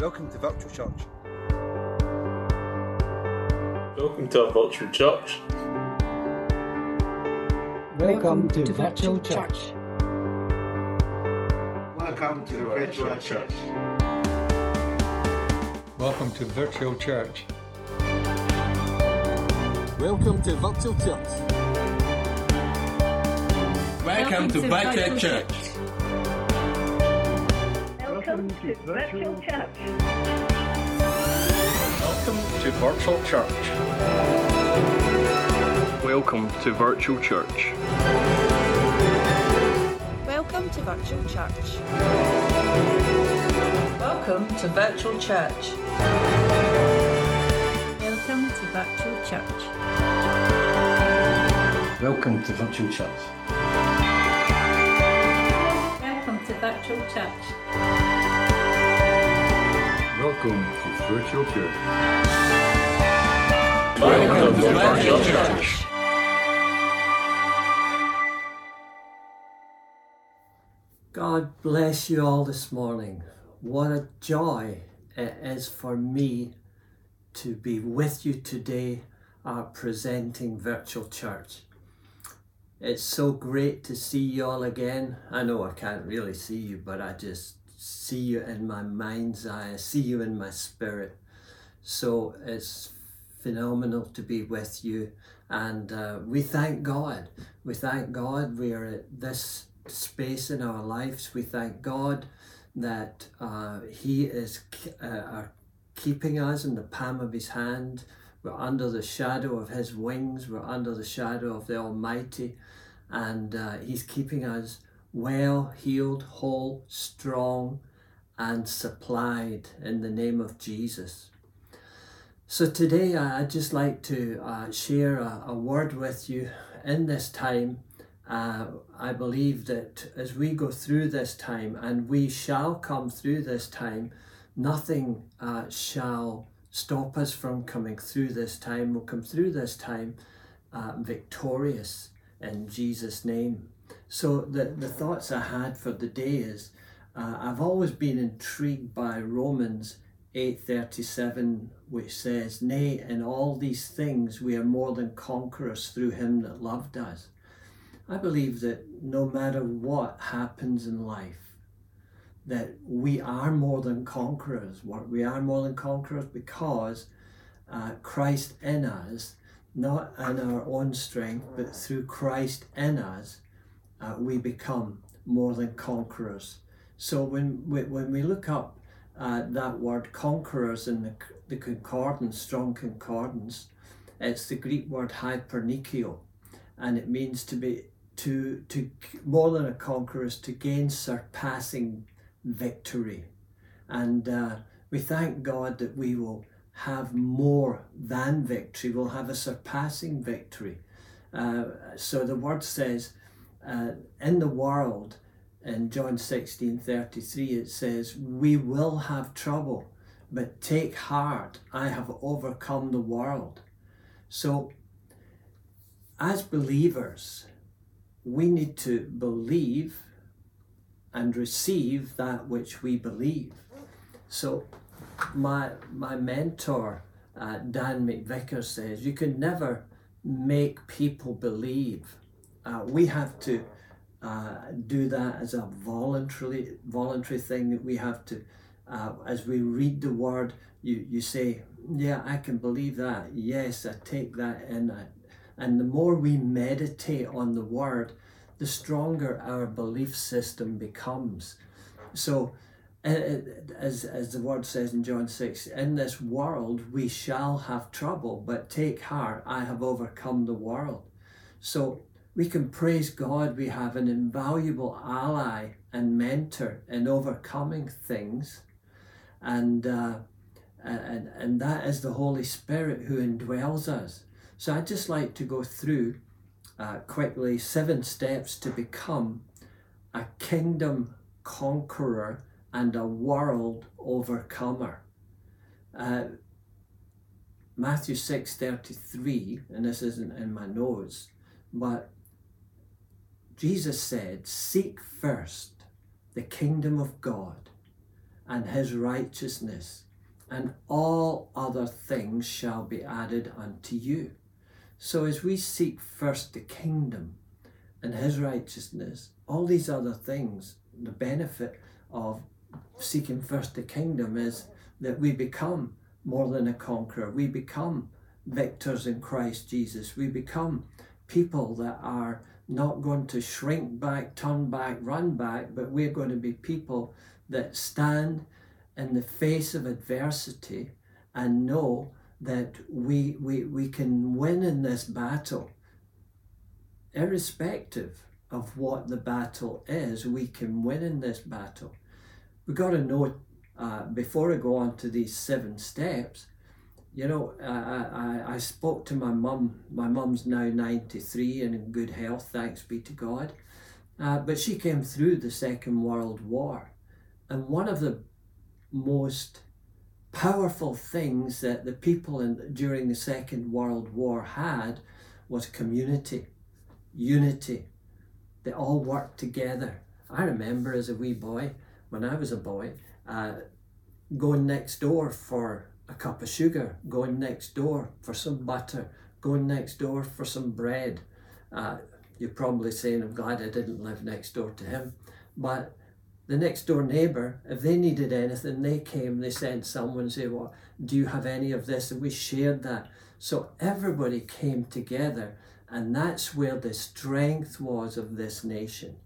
Welcome to Virtual Church. Welcome to our virtual church. Welcome to Virtual Church. Welcome to Virtual Church. Welcome to Virtual Church. Welcome to Virtual Church. Welcome to Virtual Church. Welcome to Virtual Church. Welcome to Virtual Church. Welcome to Virtual Church. Welcome to Virtual Church. Welcome to Virtual Church. Welcome to Virtual Church. Welcome to Virtual Church. Welcome to Virtual Church. Welcome to Virtual Church. Welcome to Virtual Church. God bless you all this morning. What a joy it is for me to be with you today uh, presenting Virtual Church. It's so great to see you all again. I know I can't really see you, but I just see you in my mind's eye. I see you in my spirit. So it's phenomenal to be with you. And uh, we thank God. We thank God we are at this space in our lives. We thank God that uh, He is uh, keeping us in the palm of His hand. We're under the shadow of His wings. We're under the shadow of the Almighty. And uh, He's keeping us well, healed, whole, strong, and supplied in the name of Jesus. So today I'd just like to uh, share a, a, word with you in this time. Uh, I believe that as we go through this time, and we shall come through this time, nothing uh, shall stop us from coming through this time. We'll come through this time uh, victorious in Jesus' name. So the, the thoughts I had for the day is uh, I've always been intrigued by Romans 8:37 which says nay in all these things we are more than conquerors through him that loved us. I believe that no matter what happens in life that we are more than conquerors. We are more than conquerors because uh, Christ in us, not in our own strength, but through Christ in us, uh, we become more than conquerors. So when we, when we look up uh, that word conquerors in the, the concordance, strong concordance, it's the Greek word hypernikio, and it means to be to to more than a conqueror is to gain surpassing victory, and uh, we thank God that we will have more than victory. We'll have a surpassing victory. Uh, so the word says uh, in the world, in John 16 33, it says, We will have trouble, but take heart, I have overcome the world. So, as believers, we need to believe and receive that which we believe. So, my, my mentor, uh, Dan McVicker, says, You can never make people believe uh, we have to uh, do that as a voluntary voluntary thing. That we have to uh, as we read the word you you say yeah i can believe that. Yes i take that in. And the more we meditate on the word the stronger our belief system becomes. So as, as the word says in John 6, in this world we shall have trouble, but take heart, I have overcome the world. So we can praise God we have an invaluable ally and mentor in overcoming things. And, uh, and, and that is the Holy Spirit who indwells us. So I'd just like to go through uh, quickly seven steps to become a kingdom conqueror and a world overcomer. Uh, Matthew 6:33, and this isn't in my notes, but Jesus said, Seek first the kingdom of God and his righteousness, and all other things shall be added unto you. So as we seek first the kingdom and his righteousness, all these other things, the benefit of seeking first the kingdom is that we become more than a conqueror. We become victors in Christ Jesus. We become people that are not going to shrink back, turn back, run back, but we're going to be people that stand in the face of adversity and know that we, we, we can win in this battle. Irrespective of what the battle is, we can win in this battle. We've got to know, uh, before I go on to these seven steps, you know, I, I, I spoke to my mum. My mum's now 93 and in good health, thanks be to God. Uh, but she came through the Second World War. And one of the most powerful things that the people in, during the Second World War had was community, unity. They all worked together. I remember as a wee boy, when I was a boy, uh, going next door for a cup of sugar, going next door for some butter, going next door for some bread. Uh, you're probably saying, I'm glad I didn't live next door to him. But the next door neighbour, if they needed anything, they came, they sent someone say, Well, do you have any of this? And we shared that. So everybody came together, and that's where the strength was of this nation.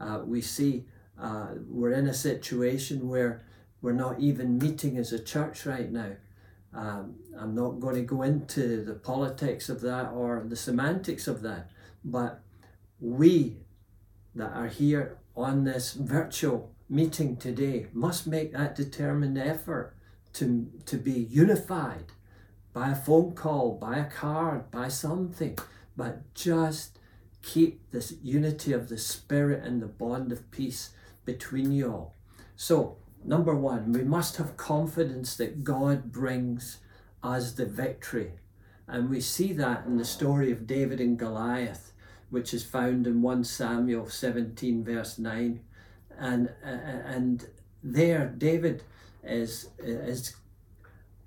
Uh, we see uh, we're in a situation where we're not even meeting as a church right now. Um, I'm not going to go into the politics of that or the semantics of that, but we that are here on this virtual meeting today must make that determined effort to, to be unified by a phone call, by a card, by something, but just keep this unity of the Spirit and the bond of peace between you all. So, number one, we must have confidence that God brings us the victory. And we see that in the story of David and Goliath which is found in 1 Samuel 17, verse 9. And, uh, and there, David is, is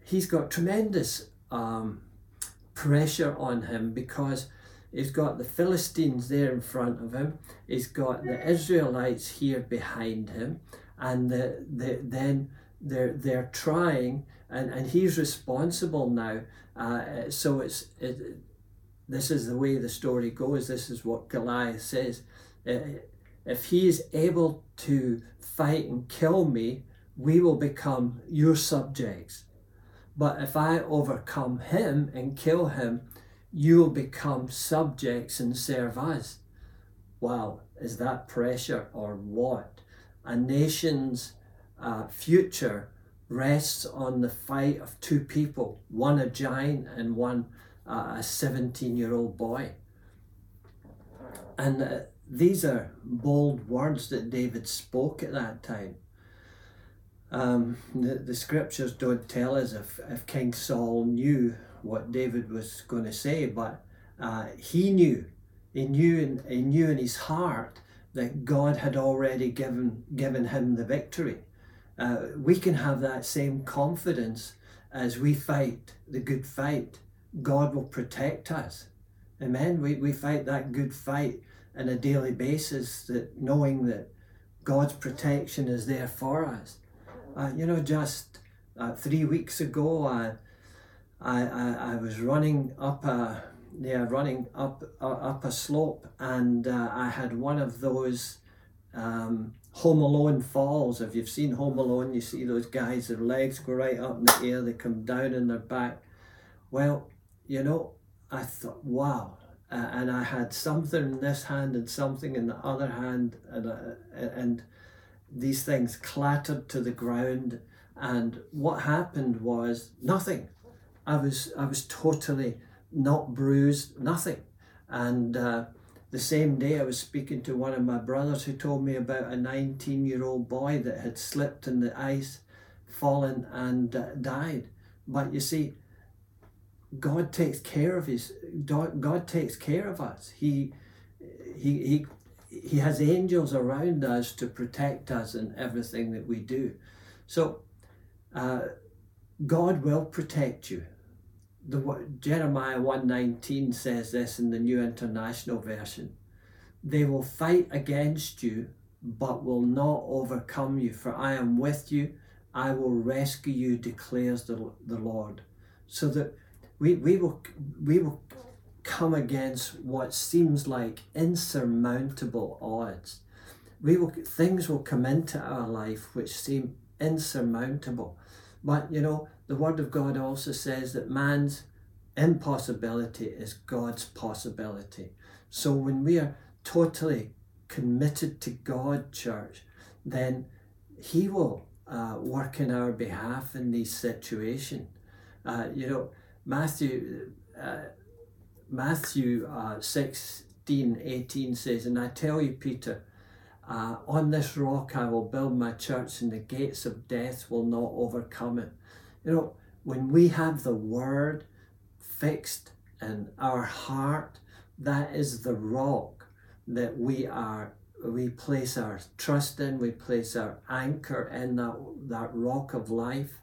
he's got tremendous um, pressure on him because he's got the Philistines there in front of him, he's got the Israelites here behind him, and the, the, then they're, they're trying, and, and he's responsible now. Uh, so it's it, this is the way the story goes. This is what Goliath says. If he is able to fight and kill me, we will become your subjects. But if I overcome him and kill him, you'll become subjects and serve us. Wow, is that pressure or what? A nation's uh, future rests on the fight of two people, one a giant and one a 17 year old boy. And uh, these are bold words that David spoke at that time. Um, the, the scriptures don't tell us if, if King Saul knew what David was going to say, but uh, he knew. He knew, in, he knew in his heart that God had already given, given him the victory. Uh, we can have that same confidence as we fight the good fight God will protect us. Amen. We, we fight that good fight on a daily basis, that knowing that God's protection is there for us. Uh, you know, just uh, three weeks ago, I, I, I, I was running up a yeah running up uh, up a slope, and uh, I had one of those um, Home Alone falls. If you've seen Home Alone, you see those guys, their legs go right up in the air, they come down in their back. Well, you know, I thought, wow. Uh, and I had something in this hand and something in the other hand, and, uh, and these things clattered to the ground. And what happened was nothing. I was I was totally not bruised, nothing. And uh, the same day, I was speaking to one of my brothers who told me about a 19 year old boy that had slipped in the ice, fallen, and uh, died. But you see, God takes care of his God takes care of us. He he he he has angels around us to protect us in everything that we do. So, uh, God will protect you. The Jeremiah 119 says this in the New International Version. They will fight against you, but will not overcome you, for I am with you. I will rescue you, declares the, the Lord. So that we, we will we will come against what seems like insurmountable odds. We will things will come into our life which seem insurmountable. But you know, the word of God also says that man's impossibility is God's possibility. So when we are totally committed to God, church, then He will uh, work in our behalf in these situations. Uh, you know, Matthew, uh, Matthew uh, 16, 18 says, And I tell you, Peter, uh, on this rock I will build my church, and the gates of death will not overcome it. You know, when we have the word fixed in our heart, that is the rock that we are we place our trust in, we place our anchor in that, that rock of life,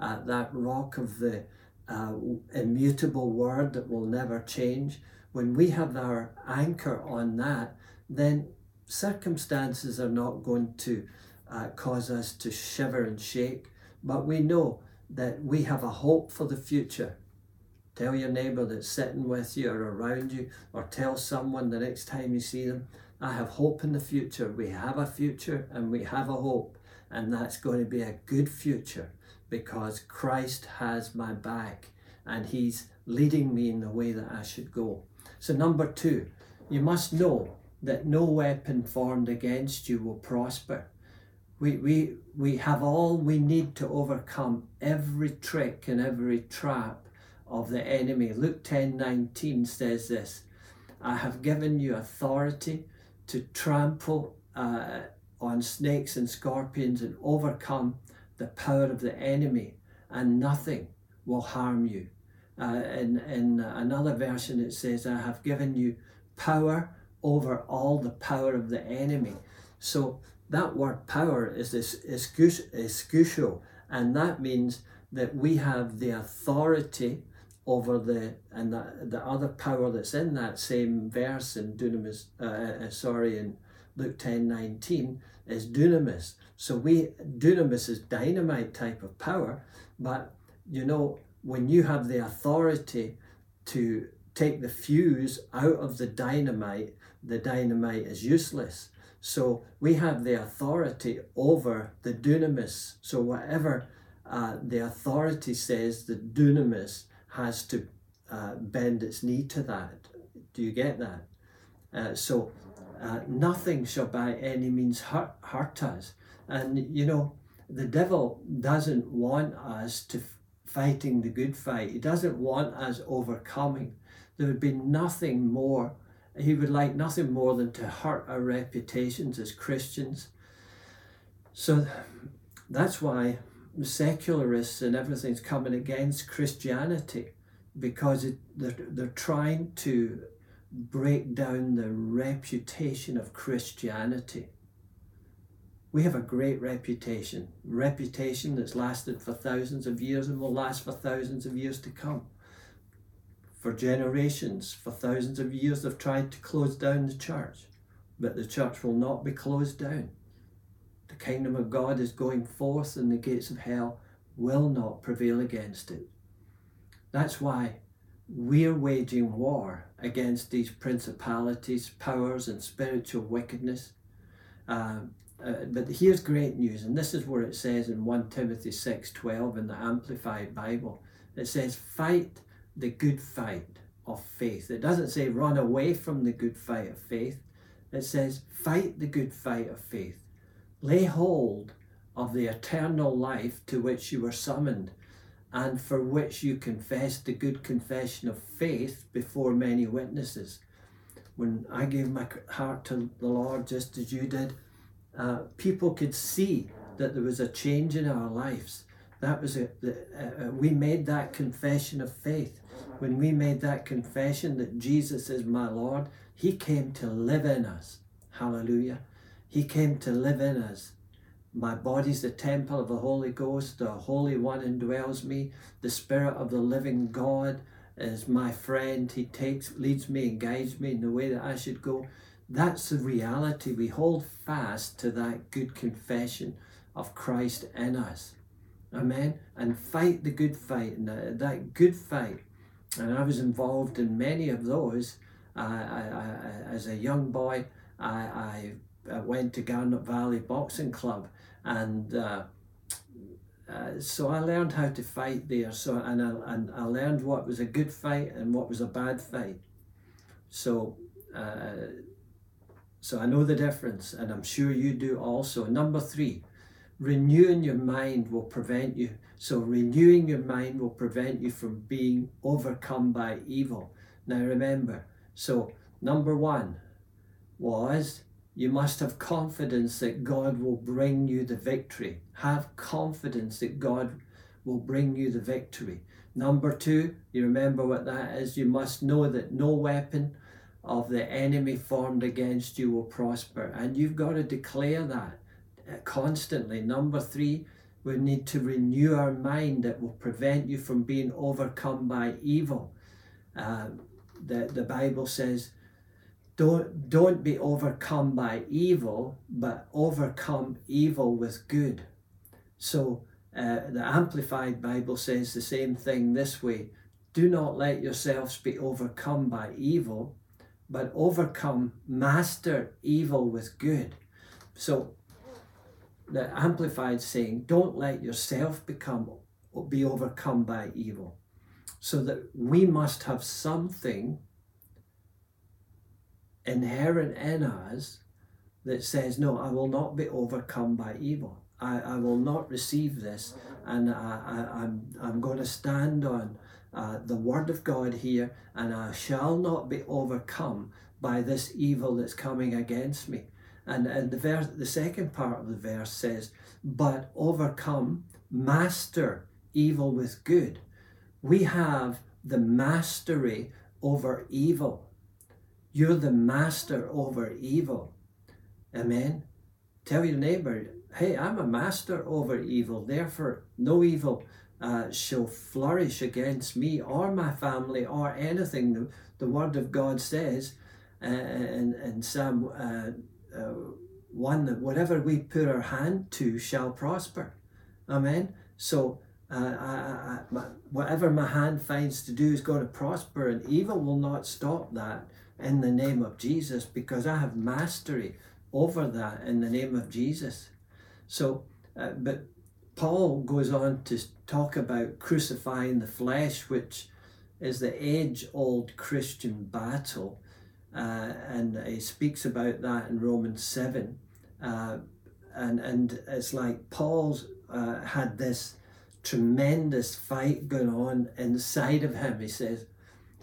uh, that rock of the uh, immutable word that will never change. When we have our anchor on that, then circumstances are not going to uh, cause us to shiver and shake, but we know that we have a hope for the future. Tell your neighbour that's sitting with you or around you, or tell someone the next time you see them, I have hope in the future. We have a future and we have a hope, and that's going to be a good future because Christ has my back and He's leading me in the way that I should go. So, number two, you must know that no weapon formed against you will prosper. We, we, we have all we need to overcome every trick and every trap of the enemy. Luke 10 19 says this I have given you authority to trample uh, on snakes and scorpions and overcome the power of the enemy, and nothing will harm you. Uh, in, in another version, it says, I have given you power over all the power of the enemy. So that word power is this exousia, and that means that we have the authority over the and the, the other power that's in that same verse in dunamis uh, uh, sorry in luke 10 19 is dunamis so we dunamis is dynamite type of power but you know when you have the authority to take the fuse out of the dynamite the dynamite is useless so we have the authority over the dunamis so whatever uh, the authority says the dunamis has to uh, bend its knee to that. Do you get that? Uh, so uh, nothing shall by any means hurt, hurt us. And you know, the devil doesn't want us to fighting the good fight. He doesn't want us overcoming. There would be nothing more. He would like nothing more than to hurt our reputations as Christians. So that's why secularists and everything's coming against Christianity because it, they're, they're trying to break down the reputation of Christianity. We have a great reputation, reputation that's lasted for thousands of years and will last for thousands of years to come. For generations, for thousands of years, they've tried to close down the church, but the church will not be closed down. The kingdom of God is going forth, and the gates of hell will not prevail against it. That's why we're waging war against these principalities, powers, and spiritual wickedness. Uh, uh, but here's great news, and this is where it says in 1 Timothy 6:12 in the Amplified Bible. It says, "Fight the good fight of faith." It doesn't say run away from the good fight of faith. It says, "Fight the good fight of faith." Lay hold of the eternal life to which you were summoned and for which you confessed the good confession of faith before many witnesses. When I gave my heart to the Lord, just as you did, uh, people could see that there was a change in our lives. That was it. Uh, uh, we made that confession of faith. When we made that confession that Jesus is my Lord, He came to live in us. Hallelujah. He came to live in us. My body's the temple of the Holy Ghost. The Holy One indwells me. The Spirit of the living God is my friend. He takes, leads me, and guides me in the way that I should go. That's the reality. We hold fast to that good confession of Christ in us. Amen. And fight the good fight. And that good fight. And I was involved in many of those. I, I, I, as a young boy, I, went to Garnet Valley Boxing Club. And uh, uh, so I learned how to fight there. So and I, and I learned what was a good fight and what was a bad fight. So uh, so I know the difference, and I'm sure you do also. Number three, renewing your mind will prevent you. So, renewing your mind will prevent you from being overcome by evil. Now, remember, so number one was you must have confidence that God will bring you the victory. Have confidence that God will bring you the victory. Number two, you remember what that is? You must know that no weapon of the enemy formed against you will prosper. And you've got to declare that constantly. Number three, we need to renew our mind that will prevent you from being overcome by evil. Uh, the, the Bible says, don't, don't be overcome by evil, but overcome evil with good. So uh, the Amplified Bible says the same thing this way Do not let yourselves be overcome by evil, but overcome, master evil with good. So the amplified saying, don't let yourself become be overcome by evil. So that we must have something inherent in us that says, No, I will not be overcome by evil. I, I will not receive this, and I, I, I'm, I'm going to stand on uh, the word of God here, and I shall not be overcome by this evil that's coming against me. And, and the verse, the second part of the verse says, but overcome, master evil with good. We have the mastery over evil. You're the master over evil. Amen. Tell your neighbor, hey, I'm a master over evil, therefore no evil uh, shall flourish against me or my family or anything. The, the Word of God says uh, in, in Psalm uh, 1 that whatever we put our hand to shall prosper. Amen. So, uh, I, I, my, whatever my hand finds to do is going to prosper, and evil will not stop that in the name of Jesus because I have mastery over that in the name of Jesus. So, uh, but Paul goes on to talk about crucifying the flesh, which is the age old Christian battle. Uh, and he speaks about that in Romans 7. Uh, and, and it's like Paul's uh, had this tremendous fight going on inside of him. He says,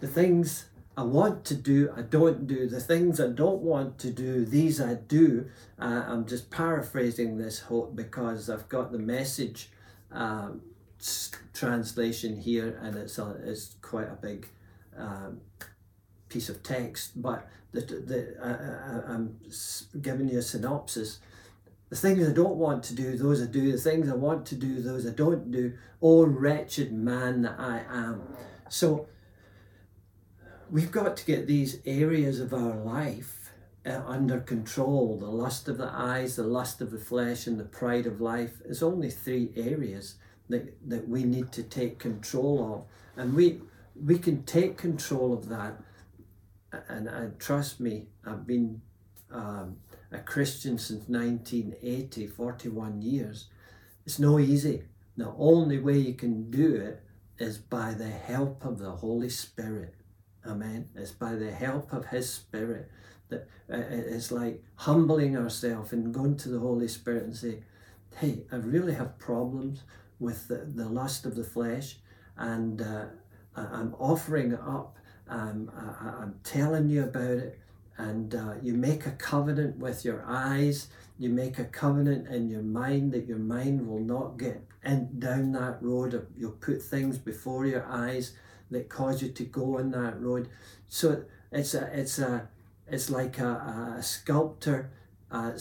The things I want to do, I don't do. The things I don't want to do, these I do. Uh, I'm just paraphrasing this hope because I've got the message um, translation here, and it's a, it's quite a big um, piece of text. But the, the I, I, I'm giving you a synopsis. The things I don't want to do, those I do. The things I want to do, those I don't do. Oh, wretched man that I am. So we've got to get these areas of our life uh, under control the lust of the eyes, the lust of the flesh, and the pride of life. It's only three areas that, that we need to take control of. And we, we can take control of that. And, and trust me, I've been um, a Christian since 1980, 41 years. It's no easy. The only way you can do it is by the help of the Holy Spirit. Amen. It's by the help of His Spirit that uh, it's like humbling ourselves and going to the Holy Spirit and say, "Hey, I really have problems with the, the lust of the flesh, and uh, I'm offering up. Um, I, am telling you about it." And uh, you make a covenant with your eyes. You make a covenant in your mind that your mind will not get in, down that road. You'll put things before your eyes that cause you to go on that road. So it's a it's a it's like a, a sculptor uh,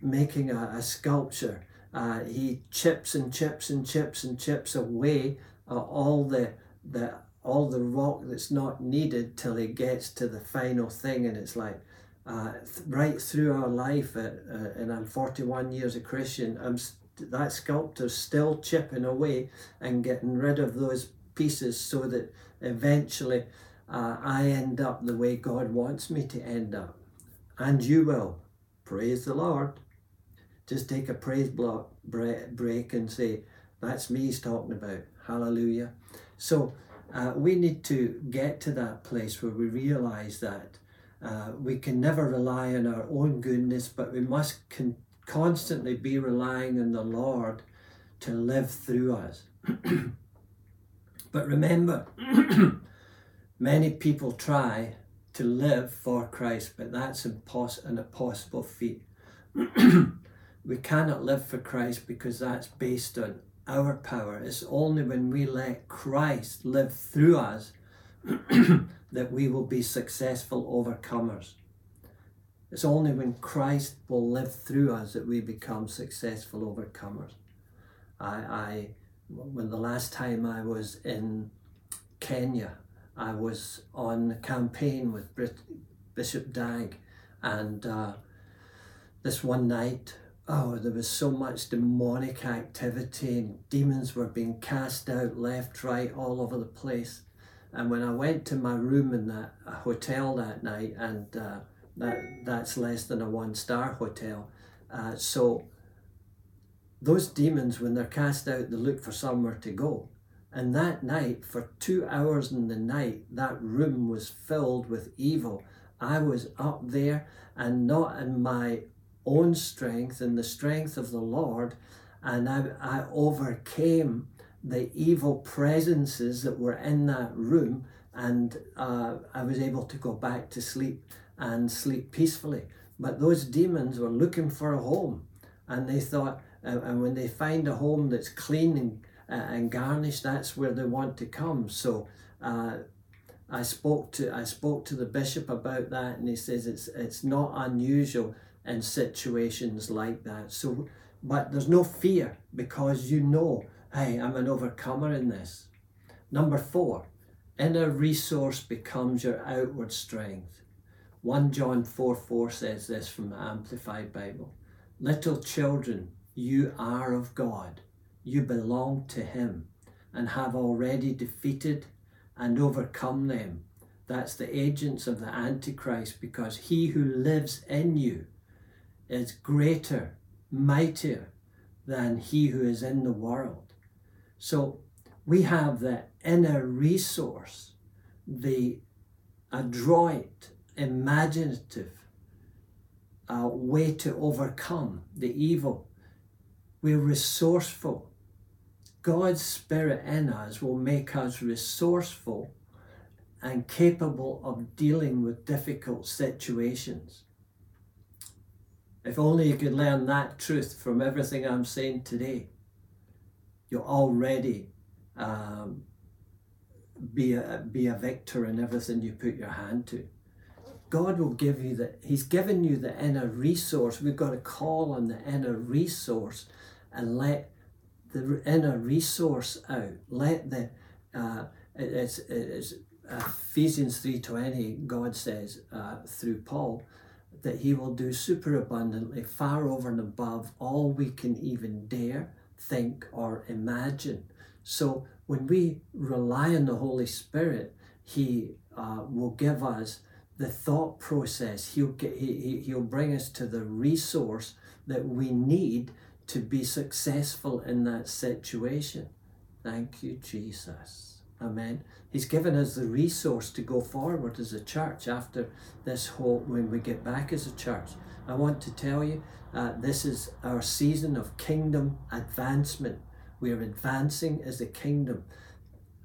making a, a, sculpture uh, he chips and chips and chips and chips away uh, all the the all the rock that's not needed till he gets to the final thing, and it's like uh, th- right through our life, uh, uh, and I'm 41 years a Christian. I'm st- that sculptor's still chipping away and getting rid of those pieces so that eventually uh, I end up the way God wants me to end up, and you will. Praise the Lord. Just take a praise block break and say, "That's me he's talking about." Hallelujah. So uh, we need to get to that place where we realize that uh, we can never rely on our own goodness, but we must con- constantly be relying on the Lord to live through us. but remember, many people try to live for Christ, but that's impos- an impossible feat. we cannot live for Christ because that's based on our power. It's only when we let Christ live through us that we will be successful overcomers. It's only when Christ will live through us that we become successful overcomers. I, I when the last time I was in Kenya, I was on campaign with Bishop Dag, and uh, this one night oh, there was so much demonic activity and demons were being cast out left, right, all over the place. And when I went to my room in that hotel that night, and uh, that that's less than a one star hotel, uh, so those demons, when they're cast out, they look for somewhere to go. And that night, for two hours in the night, that room was filled with evil. I was up there and not in my own strength and the strength of the Lord, and I, I overcame the evil presences that were in that room, and uh, I was able to go back to sleep and sleep peacefully. But those demons were looking for a home, and they thought, uh, and when they find a home that's clean and, uh, and garnished, that's where they want to come. So. Uh, I spoke to I spoke to the bishop about that, and he says it's it's not unusual in situations like that. So, but there's no fear because you know, hey, I'm an overcomer in this. Number four, inner resource becomes your outward strength. 1 John 4 4 says this from the Amplified Bible Little children, you are of God, you belong to Him, and have already defeated and overcome them. That's the agents of the Antichrist because he who lives in you is greater, mightier than he who is in the world. So we have the inner resource, the adroit, imaginative uh, way to overcome the evil. We're resourceful. God's Spirit in us will make us resourceful and capable of dealing with difficult situations. If only you could learn that truth from everything I'm saying today, you'll already um, be, a, be a victor in everything you put your hand to. God will give you the, He's given you the inner resource. We've got to call on the inner resource and let the inner resource out. Let the, uh, it's, it's Ephesians 3.20, God says uh, through Paul, that He will do superabundantly, far over and above all we can even dare, think, or imagine. So when we rely on the Holy Spirit, He uh, will give us the thought process. He'll, get, he, he'll bring us to the resource that we need to be successful in that situation. Thank you, Jesus. Amen. He's given us the resource to go forward as a church after this whole, when we get back as a church. I want to tell you, uh, this is our season of kingdom advancement. We are advancing as a kingdom.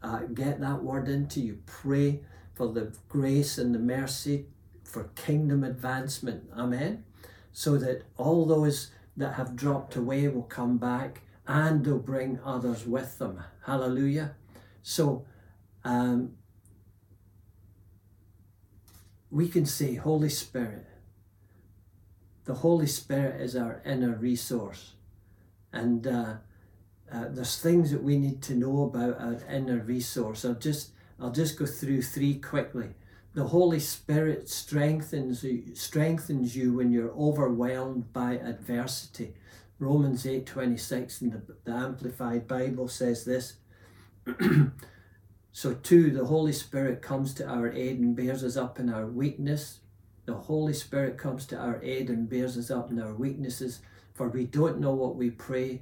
Uh, get that word into you. Pray for the grace and the mercy for kingdom advancement. Amen. So that all those that have dropped away will come back and they'll bring others with them. Hallelujah. So, um, we can say, Holy Spirit, the Holy Spirit is our inner resource. And uh, uh, there's things that we need to know about our inner resource. I'll just I'll just go through three quickly. The Holy Spirit strengthens you, strengthens you when you're overwhelmed by adversity. Romans 8:26 in the, the Amplified Bible says this. so too the Holy Spirit comes to our aid and bears us up in our weakness. The Holy Spirit comes to our aid and bears us up in our weaknesses, for we don't know what we pray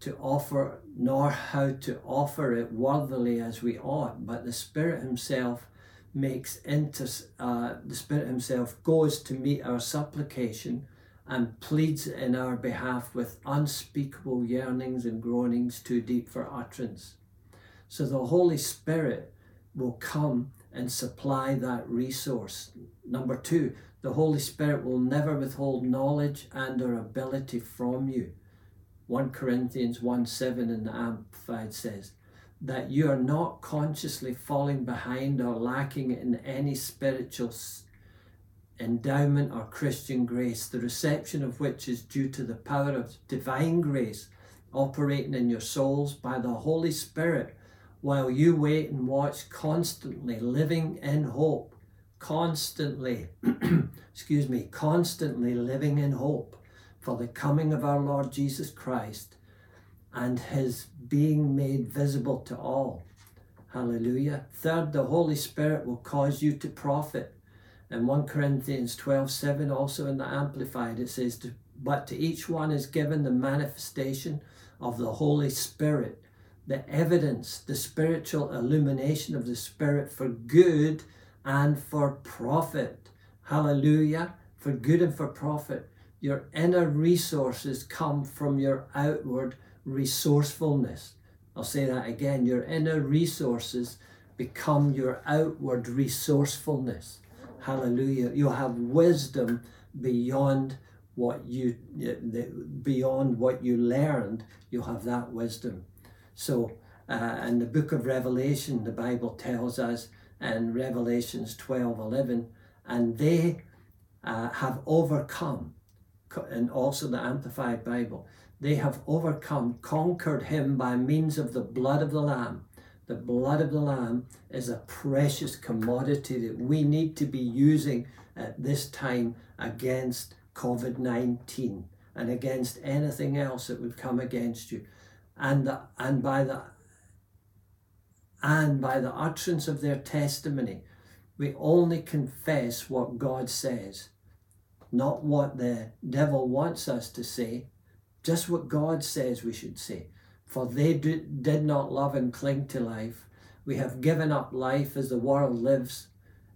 to offer, nor how to offer it worthily as we ought. But the Spirit Himself makes inter, uh, the Spirit Himself goes to meet our supplication and pleads in our behalf with unspeakable yearnings and groanings too deep for utterance. So the Holy Spirit will come and supply that resource. Number two, the Holy Spirit will never withhold knowledge and or ability from you. 1 Corinthians 1 7 in the Amplified says that you are not consciously falling behind or lacking in any spiritual endowment or Christian grace, the reception of which is due to the power of divine grace operating in your souls by the Holy Spirit while you wait and watch constantly, living in hope, constantly, excuse me, constantly living in hope for the coming of our Lord Jesus Christ and his being made visible to all. Hallelujah. Third, the Holy Spirit will cause you to profit. In 1 Corinthians 12 7, also in the Amplified, it says, But to each one is given the manifestation of the Holy Spirit, the evidence, the spiritual illumination of the Spirit for good and for profit. Hallelujah. For good and for profit. Your inner resources come from your outward resourcefulness. I'll say that again. Your inner resources become your outward resourcefulness. Hallelujah. You'll have wisdom beyond what you beyond what you learned. You'll have that wisdom. So, uh, in the book of Revelation, the Bible tells us in Revelations 12 11, and they uh, have overcome and also the Amplified Bible, they have overcome, conquered him by means of the blood of the Lamb. The blood of the Lamb is a precious commodity that we need to be using at this time against COVID 19 and against anything else that would come against you. And, the, and by the and by the utterance of their testimony, we only confess what God says not what the devil wants us to say, just what God says we should say. For they do, did not love and cling to life. We have given up life as the world lives,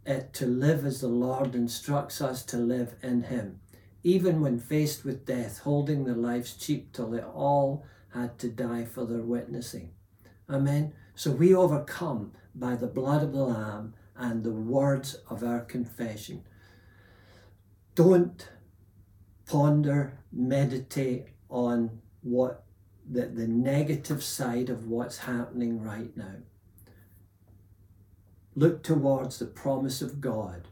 it to live as the Lord instructs us to live in Him. Even when faced with death, holding their lives cheap till it all had to die for their witnessing. Amen. So we overcome by the blood of the Lamb and the words of our confession. Don't ponder, meditate on what the, the negative side of what's happening right now. Look towards the promise of God.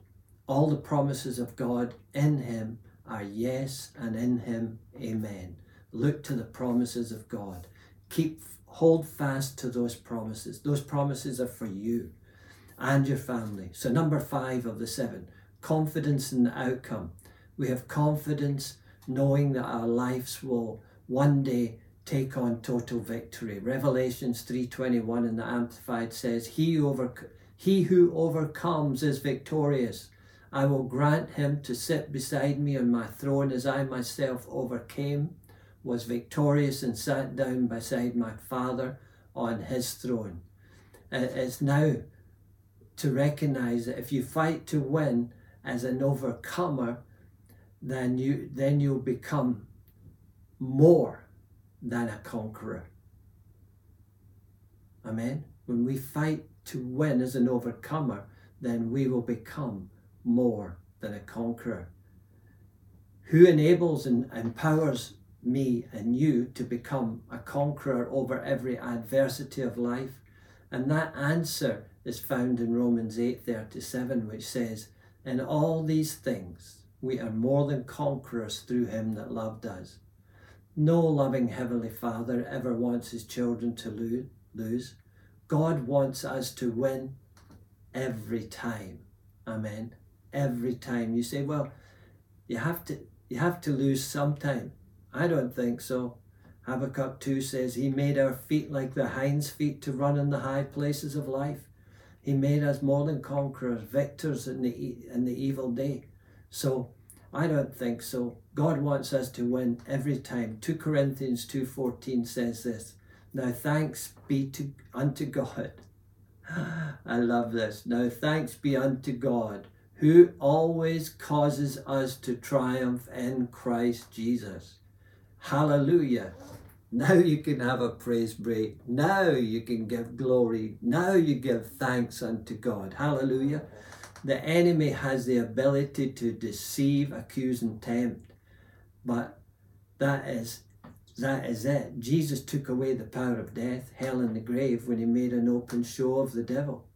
All the promises of God in Him are yes, and in Him, amen. Look to the promises of God. Keep hold fast to those promises. Those promises are for you and your family. So, number five of the seven confidence in the outcome. We have confidence knowing that our lives will one day take on total victory. Revelations 3:21 in the amplified says, "He over, he who overcomes is victorious. I will grant him to sit beside me on my throne as I myself overcame, was victorious and sat down beside my Father on his throne." It's now to recognize that if you fight to win as an overcomer, then you then you'll become more than a conqueror. Amen. When we fight to win as an overcomer, then we will become more than a conqueror. Who enables and empowers me and you to become a conqueror over every adversity of life? And that answer is found in Romans 8:37 which says, "In all these things we are more than conquerors through him that loved us. No loving Heavenly Father ever wants his children to lose. God wants us to win every time. Amen. Every time. You say, well, you have to you have to lose sometime. I don't think so. Habakkuk 2 says, He made our feet like the hind's feet to run in the high places of life. He made us more than conquerors, victors in the, in the evil day. So I don't think so. God wants us to win every time. 2 Corinthians 2.14 says this, Now thanks be to unto God. I love this. Now thanks be unto God, who always causes us to triumph in Christ Jesus. Hallelujah. Now you can have a praise break. Now you can give glory. Now you give thanks unto God. Hallelujah. The enemy has the ability to deceive, accuse, and tempt. But that is that is it. Jesus took away the power of death, hell, and the grave when he made an open show of the devil.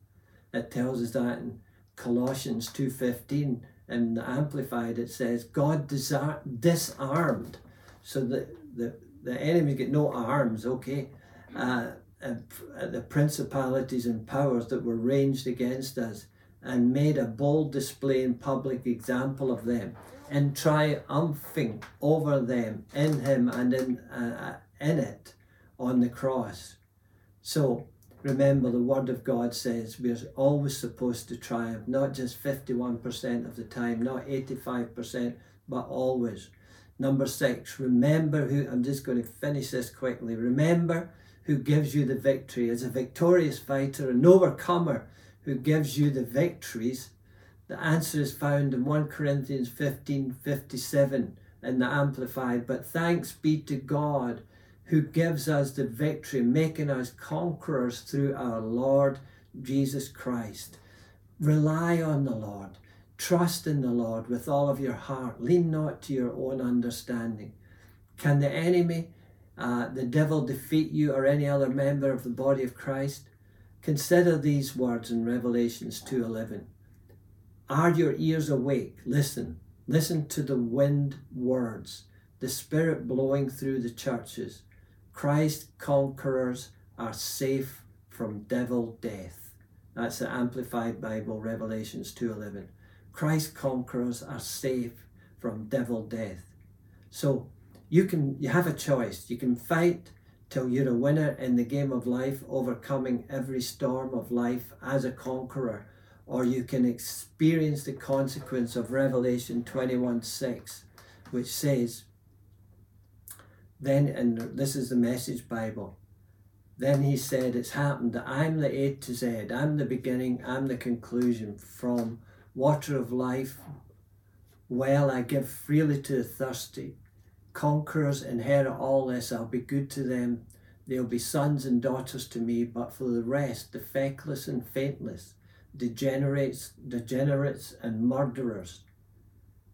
It tells us that in Colossians 2.15 in the Amplified it says, God disarmed. So that the the enemy get no arms, okay? Uh, the principalities and powers that were ranged against us and made a bold display and public example of them and triumphing over them in him and in, uh, in it on the cross. So remember, the Word of God says we're always supposed to triumph, not just 51% of the time, not 85%, but always. Number six, remember who, I'm just going to finish this quickly. Remember who gives you the victory. As a victorious fighter, an overcomer who gives you the victories. The answer is found in 1 Corinthians 15 57 in the Amplified. But thanks be to God who gives us the victory, making us conquerors through our Lord Jesus Christ. Rely on the Lord. Trust in the Lord with all of your heart. Lean not to your own understanding. Can the enemy, uh, the devil, defeat you or any other member of the body of Christ? Consider these words in Revelations 2:11. Are your ears awake? Listen. Listen to the wind words, the spirit blowing through the churches. Christ conquerors are safe from devil death. That's the Amplified Bible, Revelations 2:11. Christ conquerors are safe from devil death. So you can you have a choice. You can fight till you're a winner in the game of life, overcoming every storm of life as a conqueror, or you can experience the consequence of Revelation 21 6, which says, Then, and this is the message Bible, then he said, It's happened that I'm the A to Z, I'm the beginning, I'm the conclusion from water of life. Well, I give freely to the thirsty. Conquerors inherit all this. I'll be good to them. They'll be sons and daughters to me, but for the rest, the feckless and faintless, degenerates, degenerates and murderers,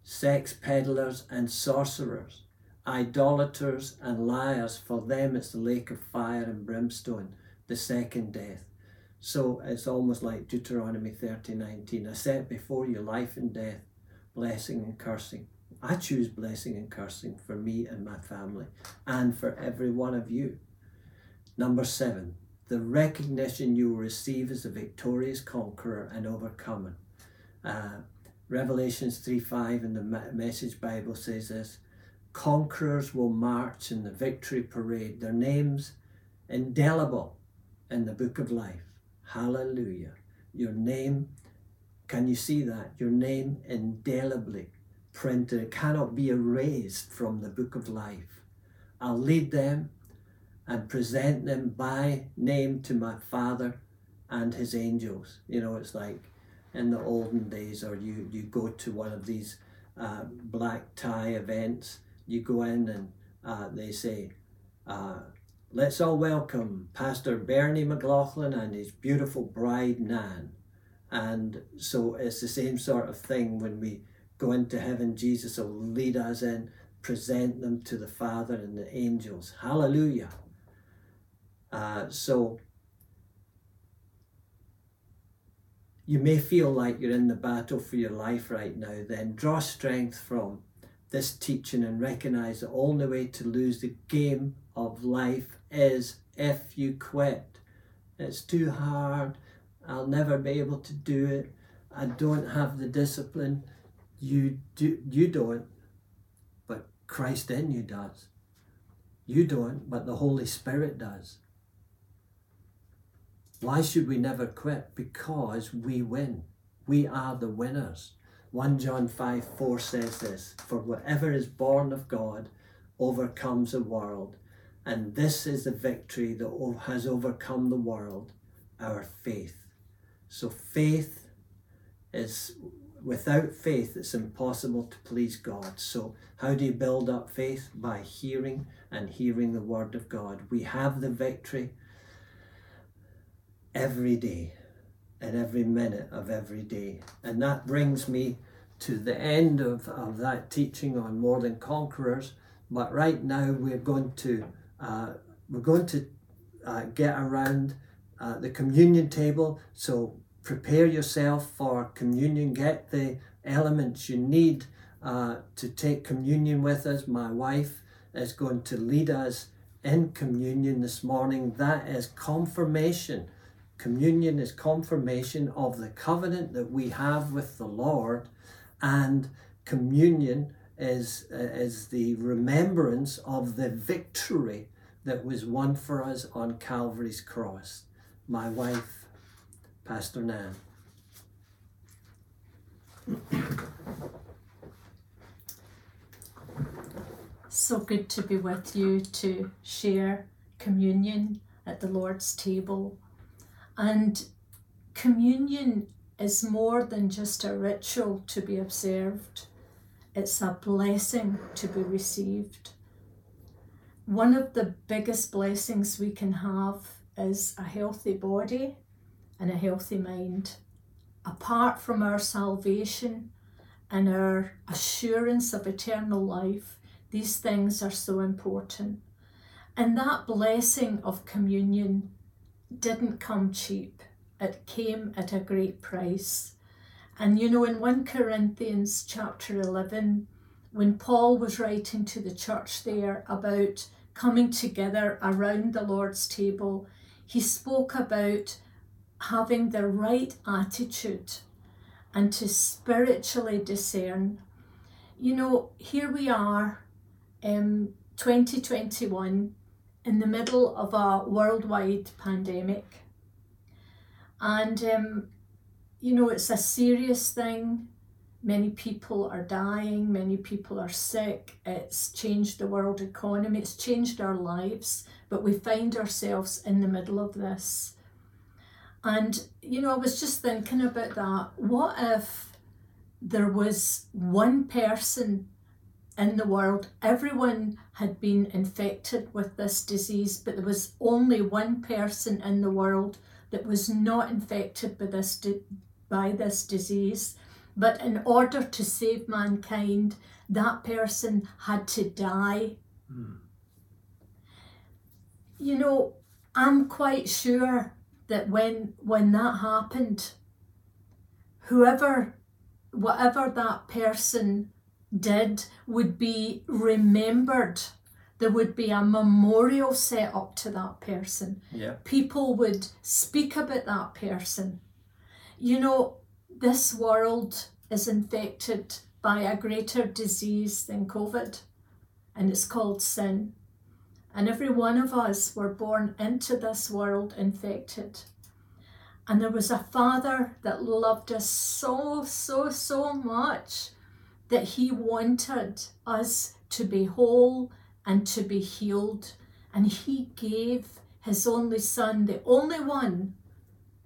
sex peddlers and sorcerers, idolaters and liars, for them it's the lake of fire and brimstone, the second death. So it's almost like Deuteronomy 30 19. I set before you life and death, blessing and cursing. I choose blessing and cursing for me and my family and for every one of you. Number seven, the recognition you will receive as a victorious conqueror and overcomer. Uh, Revelations 3 5 in the Message Bible says this Conquerors will march in the victory parade, their names indelible in the book of life. Hallelujah. Your name, can you see that? Your name indelibly printed. Cannot be erased from the book of life. I'll lead them and present them by name to my Father and his angels. You know, it's like in the olden days, or you, you go to one of these uh, black tie events, you go in and uh, they say, uh, Let's all welcome Pastor Bernie McLaughlin and his beautiful bride Nan. And so it's the same sort of thing when we go into heaven, Jesus will lead us in, present them to the Father and the angels. Hallelujah. Uh, so you may feel like you're in the battle for your life right now, then draw strength from this teaching and recognize the only way to lose the game of life is if you quit. It's too hard. I'll never be able to do it. I don't have the discipline. You do you don't, but Christ in you does. You don't, but the Holy Spirit does. Why should we never quit? Because we win. We are the winners. 1 John 5 4 says this For whatever is born of God overcomes the world, and this is the victory that has overcome the world, our faith. So, faith is without faith, it's impossible to please God. So, how do you build up faith? By hearing and hearing the Word of God. We have the victory every day and every minute of every day. And that brings me to the end of, of that teaching on more than conquerors. But right now we're going to uh, we're going to uh, get around uh, the communion table. So prepare yourself for communion. Get the elements you need uh, to take communion with us. My wife is going to lead us in communion this morning. That is confirmation Communion is confirmation of the covenant that we have with the Lord, and communion is, uh, the remembrance of the victory that was won for us on Calvary's cross. My wife, Pastor Nan. So good to be with you to share communion at the Lord's table and communion is more than just a ritual to be observed, it's a blessing to be received. One of the biggest blessings we can have is a healthy body and a healthy mind. Apart from our salvation and our assurance of eternal life, these things are so important. And that blessing of communion didn't come cheap. It came at a great price. And you know, in 1 Corinthians chapter 11, when Paul was writing to the church there about coming together around the Lord's table, he spoke about having the right attitude and to spiritually discern. You know, here we are in 2021 in the middle of a worldwide pandemic. And, um, you know, it's a serious thing. Many people are dying, many people are sick. It's changed the world economy, it's changed our lives, but we find ourselves in the middle of this. And, you know, I was just thinking about that. What if there was one person in the world. Everyone had been infected with this disease, but there was only one person in the world that was not infected by this, di- by this disease. But in order to save mankind, that person had to die. Mm. You know, I'm quite sure that when when that happened, whoever, whatever that person did would be remembered. There would be a memorial set up to that person. Yeah. People would speak about that person. You know, this world is infected by a greater disease than COVID, and it's called sin. And every one of us were born into this world infected. And there was a father that loved us so, so, so much that He wanted us to be whole and to be healed. And He gave His only Son, the only one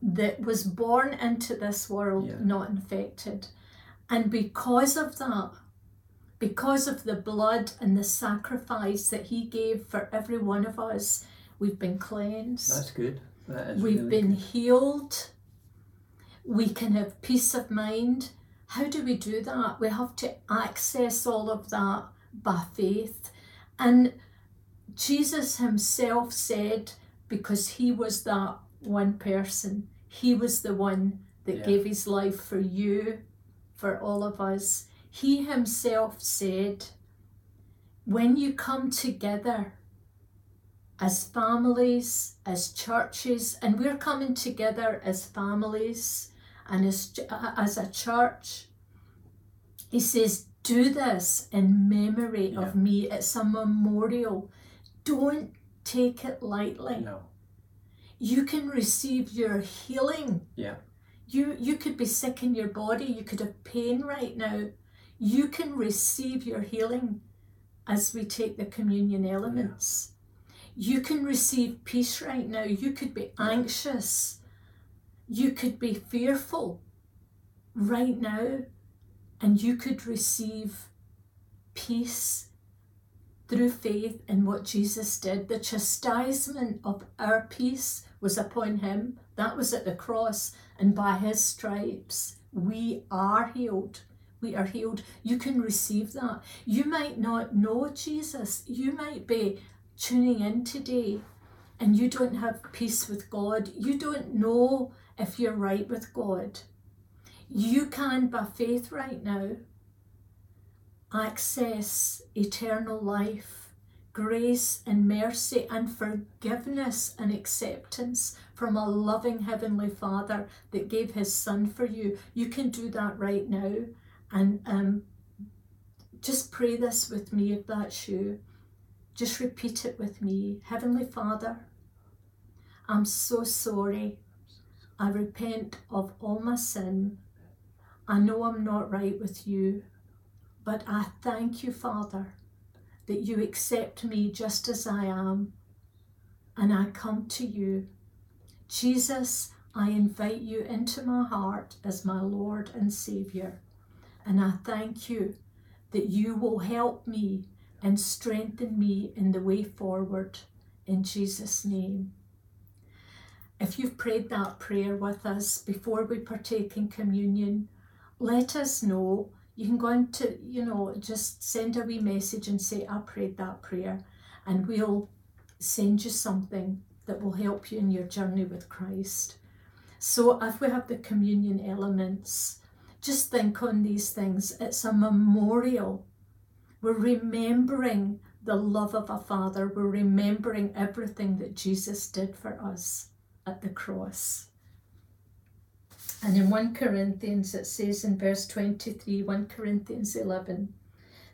that was born into this world yeah. not infected. And because of that, because of the blood and the sacrifice that He gave for every one of us, we've been cleansed. That's good. That we've really been good. healed. We can have peace of mind how do we do that? We have to access all of that by faith. And Jesus himself said, because he was that one person, he was the one that yeah. gave his life for you, for all of us. He himself said, when you come together as families, as churches, and we're coming together as families and as, as a church, he says, do this in memory yeah. of me. It's a memorial. Don't take it lightly. No. You can receive your healing. Yeah. You you could be sick in your body, you could have pain right now. You can receive your healing as we take the communion elements. Yeah. You can receive peace right now. You could be anxious. You could be fearful right now and you could receive peace through faith in what Jesus did. The chastisement of our peace was upon him, that was at the cross, and by his stripes we are healed. We are healed. You can receive that. You might not know Jesus. You might be tuning in today and you don't have peace with God. You don't know if you're right with God. You can, by faith right now, access eternal life, grace and mercy and forgiveness and acceptance from a loving Heavenly Father that gave His Son for you. You can do that right now. And um, just pray this with me if that's you. Just repeat it with me. Heavenly Father, I'm so sorry. I repent of all my sin I know I'm not right with you, but I thank you, Father, that you accept me just as I am, and I come to you. Jesus, I invite you into my heart as my Lord and Saviour, and I thank you that you will help me and strengthen me in the way forward. In Jesus' name. If you've prayed that prayer with us before we partake in communion, let us know. You can go into, you know, just send a wee message and say, I prayed that prayer, and we'll send you something that will help you in your journey with Christ. So, if we have the communion elements, just think on these things. It's a memorial. We're remembering the love of a Father, we're remembering everything that Jesus did for us at the cross. And in 1 Corinthians, it says in verse 23, 1 Corinthians 11,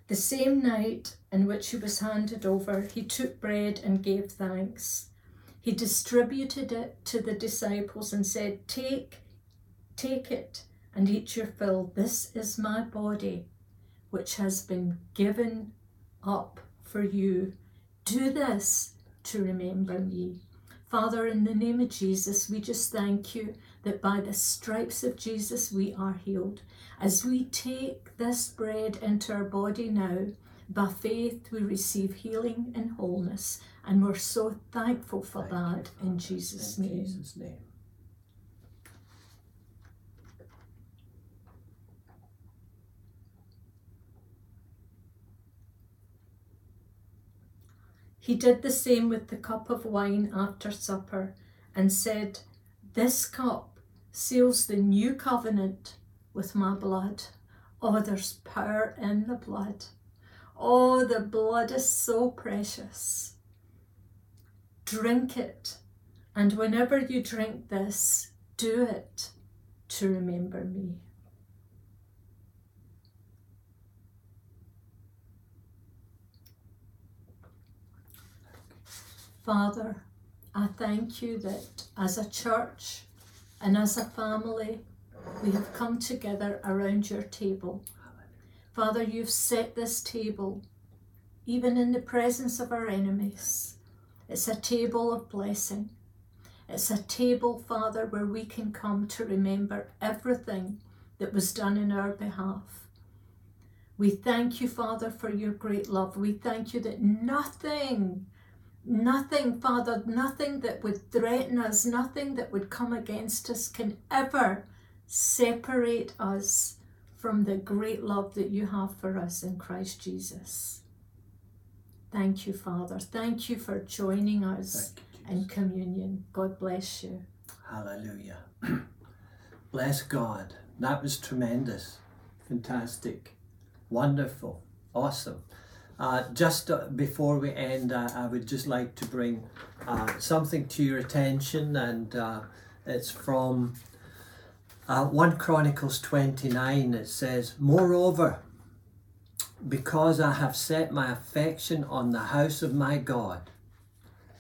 the same night in which he was handed over, he took bread and gave thanks. He distributed it to the disciples and said, Take, take it and eat your fill. This is my body, which has been given up for you. Do this to remember me. Father, in the name of Jesus, we just thank you that by the stripes of Jesus we are healed. As we take this bread into our body now, by faith we receive healing and wholeness, and we're so thankful for Thank that you, in Jesus' in name. Jesus' name. He did the same with the cup of wine after supper and said, This cup seals the new covenant with my blood. Oh, there's power in the blood. Oh, the blood is so precious. Drink it, and whenever you drink this, do it to remember me. Father, I thank you that as a church and as a family, we have come together around your table. Father, you've set this table even in the presence of our enemies. It's a table of blessing. It's a table, Father, where we can come to remember everything that was done in our behalf. We thank you, Father, for your great love. We thank you that nothing Nothing, Father, nothing that would threaten us, nothing that would come against us can ever separate us from the great love that you have for us in Christ Jesus. Thank you, Father. Thank you for joining us you, in communion. God bless you. Hallelujah. bless God. That was tremendous. Fantastic. Wonderful. Awesome. Uh, just uh, before we end, uh, I would just like to bring uh, something to your attention, and uh, it's from uh, 1 Chronicles 29. It says, Moreover, because I have set my affection on the house of my God,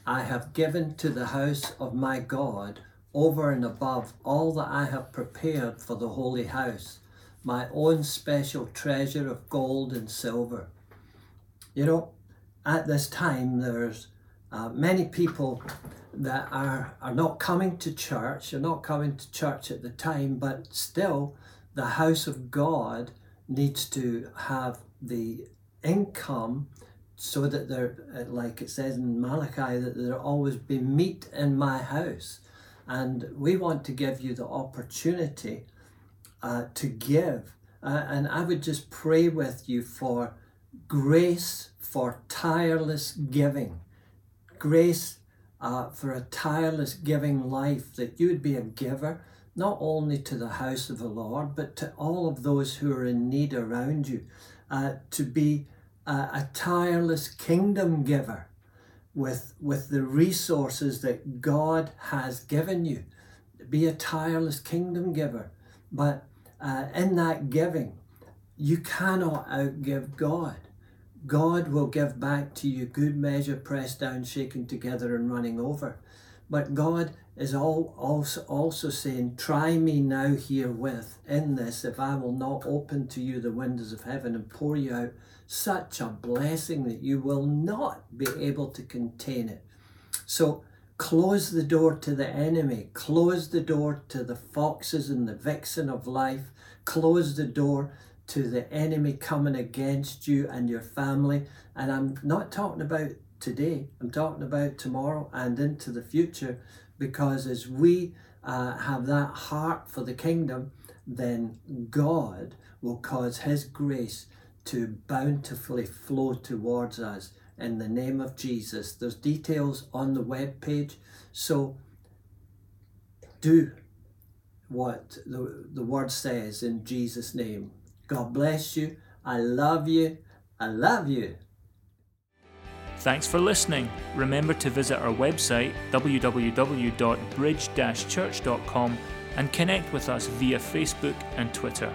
I have given to the house of my God over and above all that I have prepared for the holy house, my own special treasure of gold and silver. You know, at this time, there's uh, many people that are, are not coming to church, are not coming to church at the time, but still the house of God needs to have the income so that there, like it says in Malachi, that there always be meat in my house. And we want to give you the opportunity uh, to give. Uh, and I would just pray with you for grace for tireless giving, grace uh, for a tireless giving life, that you would be a giver, not only to the house of the Lord, but to all of those who are in need around you, uh, to be a, a tireless kingdom giver with, with the resources that God has given you. Be a tireless kingdom giver. But uh, in that giving, you cannot outgive God. God will give back to you good measure, pressed down, shaken together, and running over. But God is all, also, also saying, Try me now herewith in this, if I will not open to you the windows of heaven and pour you out such a blessing that you will not be able to contain it. So close the door to the enemy, close the door to the foxes and the vixen of life, close the door to the enemy coming against you and your family. And I'm not talking about today, I'm talking about tomorrow and into the future because as we uh, have that heart for the kingdom, then God will cause His grace to bountifully flow towards us in the name of Jesus. There's details on the web page. So do what the, the word says in Jesus' name. God bless you. I love you. I love you. Thanks for listening. Remember to visit our website www.bridge-church.com and connect with us via Facebook and Twitter.